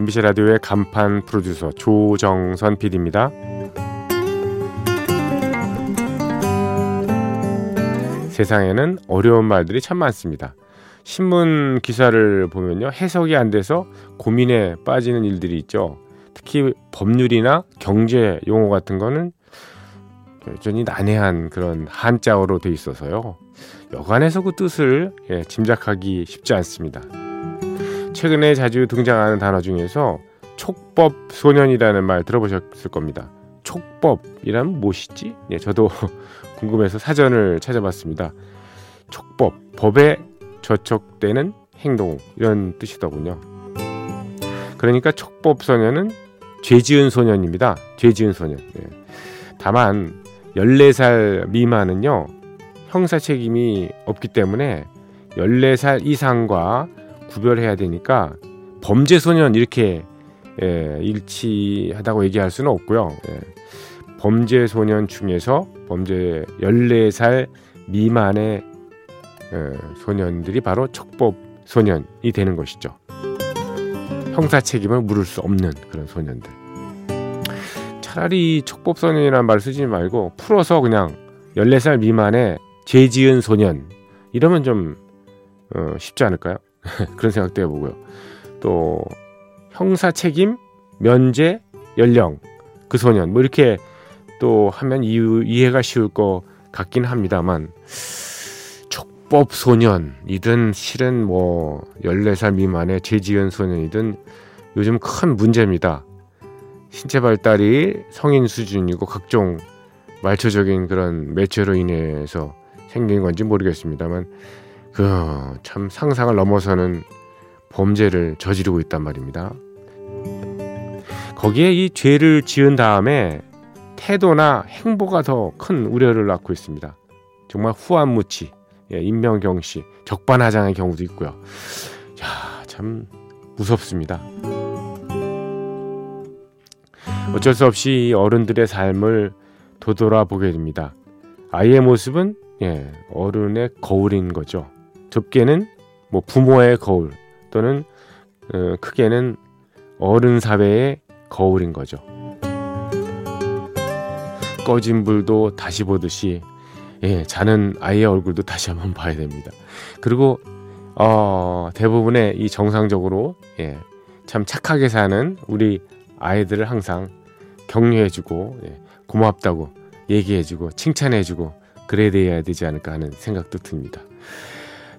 MBC 라디오의 간판 프로듀서 조정선 PD입니다. 세상에는 어려운 말들이 참 많습니다. 신문 기사를 보면요. 해석이 안 돼서 고민에 빠지는 일들이 있죠. 특히 법률이나 경제 용어 같은 거는 여전히 난해한 그런 한자어로 돼 있어서요. 여간해서 그 뜻을 예, 짐작하기 쉽지 않습니다. 최근에 자주 등장하는 단어 중에서 촉법 소년이라는 말 들어보셨을 겁니다. 촉법이란 무엇이지? 예, 저도 궁금해서 사전을 찾아봤습니다. 촉법, 법에 저촉되는 행동 이런 뜻이더군요. 그러니까 촉법 소년은 죄지은 소년입니다. 죄지은 소년. 예. 다만 14살 미만은요. 형사 책임이 없기 때문에 14살 이상과 구별해야 되니까 범죄 소년 이렇게 예, 일치하다고 얘기할 수는 없고요. 예. 범죄 소년 중에서 범죄 14살 미만의 예, 소년들이 바로 촉법 소년이 되는 것이죠. 형사 책임을 물을 수 없는 그런 소년들. 차라리 촉법 소년이라는 말 쓰지 말고 풀어서 그냥 14살 미만의 죄 지은 소년 이러면 좀 어, 쉽지 않을까요? 그런 생각도 해보고요. 또 형사 책임, 면제, 연령, 그 소년 뭐 이렇게 또 하면 이유, 이해가 쉬울 것 같긴 합니다만 촉법 소년이든 실은 뭐 14살 미만의 죄지은 소년이든 요즘 큰 문제입니다. 신체 발달이 성인 수준이고 각종 말초적인 그런 매체로 인해서 생긴 건지 모르겠습니다만 그 참 상상을 넘어서는 범죄를 저지르고 있단 말입니다. 거기에 이 죄를 지은 다음에 태도나 행보가 더 큰 우려를 낳고 있습니다. 정말 후한무치, 예, 인명경시, 적반하장의 경우도 있고요. 야, 참 무섭습니다. 어쩔 수 없이 어른들의 삶을 도돌아보게 됩니다. 아이의 모습은 예, 어른의 거울인 거죠. 좁게는 뭐 부모의 거울 또는 어, 크게는 어른 사회의 거울인 거죠. 꺼진 불도 다시 보듯이 예, 자는 아이의 얼굴도 다시 한번 봐야 됩니다. 그리고 어, 대부분의 이 정상적으로 예, 참 착하게 사는 우리 아이들을 항상 격려해주고 예, 고맙다고 얘기해주고 칭찬해주고 그래야 되지 않을까 하는 생각도 듭니다.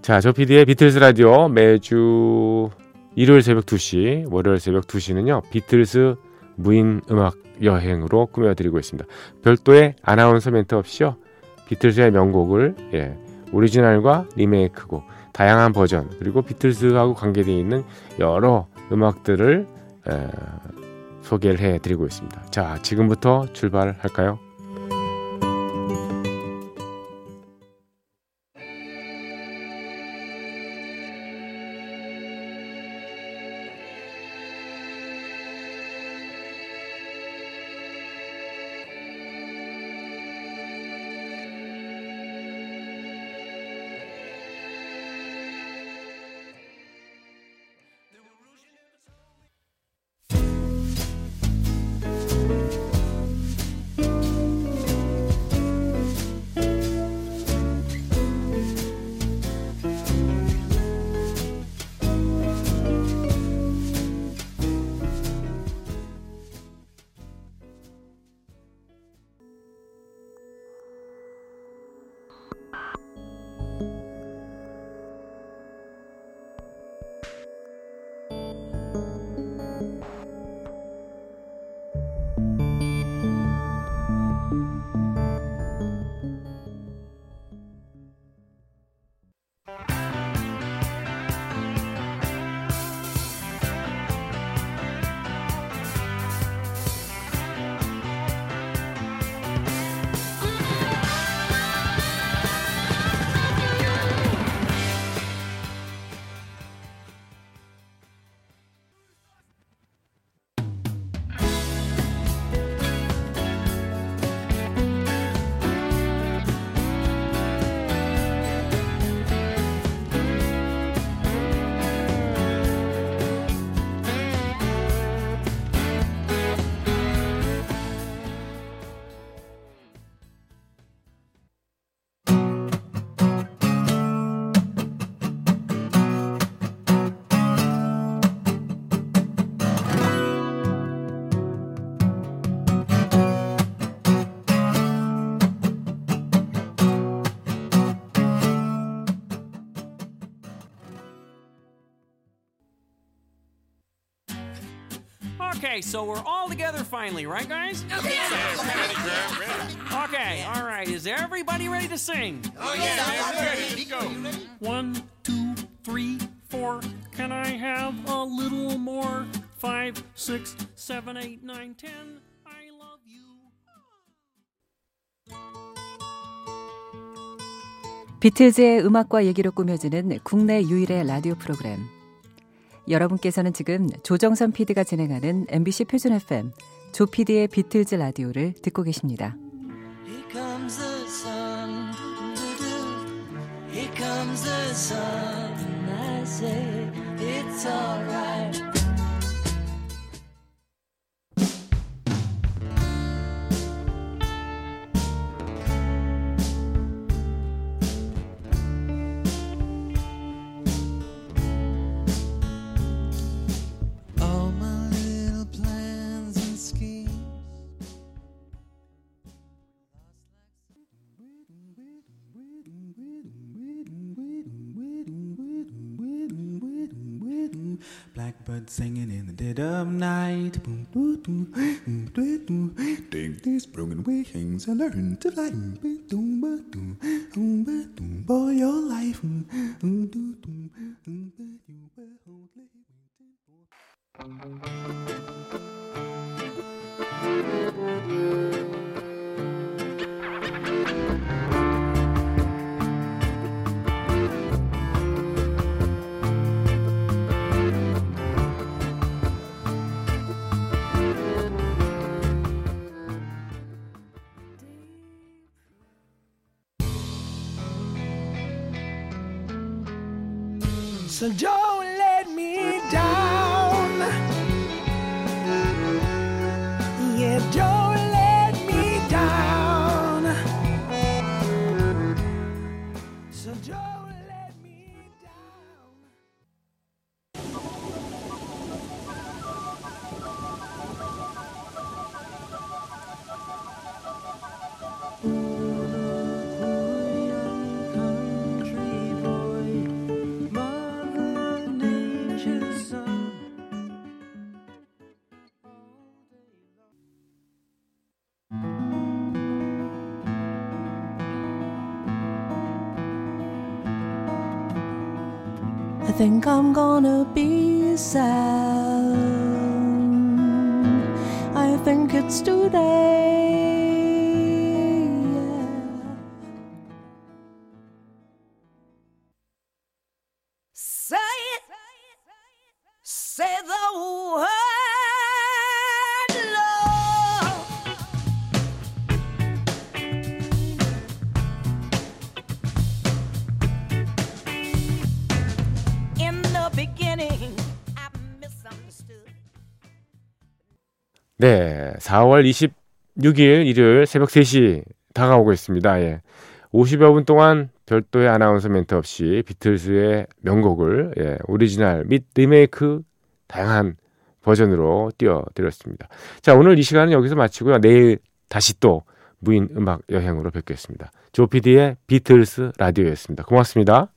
자, 조PD의 비틀스 라디오 매주 일요일 새벽 2시, 월요일 새벽 2시는요, 비틀스 무인 음악 여행으로 꾸며드리고 있습니다. 별도의 아나운서 멘트 없이요, 비틀스의 명곡을, 예, 오리지널과 리메이크곡, 다양한 버전, 그리고 비틀스하고 관계되어 있는 여러 음악들을 에, 소개를 해드리고 있습니다. 자, 지금부터 출발할까요? Okay, so we're all together finally, right, guys? Okay, Okay, all right. Is everybody ready to sing? Oh, yeah, ready. Go. One, two, three, four. Can I have a little more? Five, six, seven, eight, nine, ten. I love you. 비틀즈의 음악과 얘기로 꾸며지는 국내 유일의 라디오 프로그램. 여러분께서는 지금 조정선 PD가 진행하는 MBC 표준 FM 조 PD의 비틀즈 라디오를 듣고 계십니다. Here comes the sun. sun. I say it's alright. Blackbird singing in the dead of night. Boom, doo, doo, boom, doo, doo. Take these broken wings and learn to fly. For your life. Boom, boom, Sanjay! Think I'm gonna be sad. I think it's today. 네, 4월 26일 일요일 새벽 3시 다가오고 있습니다. 예. 50여 분 동안 별도의 아나운서 멘트 없이 비틀즈의 명곡을 예, 오리지널 및 리메이크 다양한 버전으로 띄워드렸습니다. 자, 오늘 이 시간은 여기서 마치고요. 내일 다시 또 무인 음악 여행으로 뵙겠습니다. 조피디의 비틀스 라디오였습니다. 고맙습니다.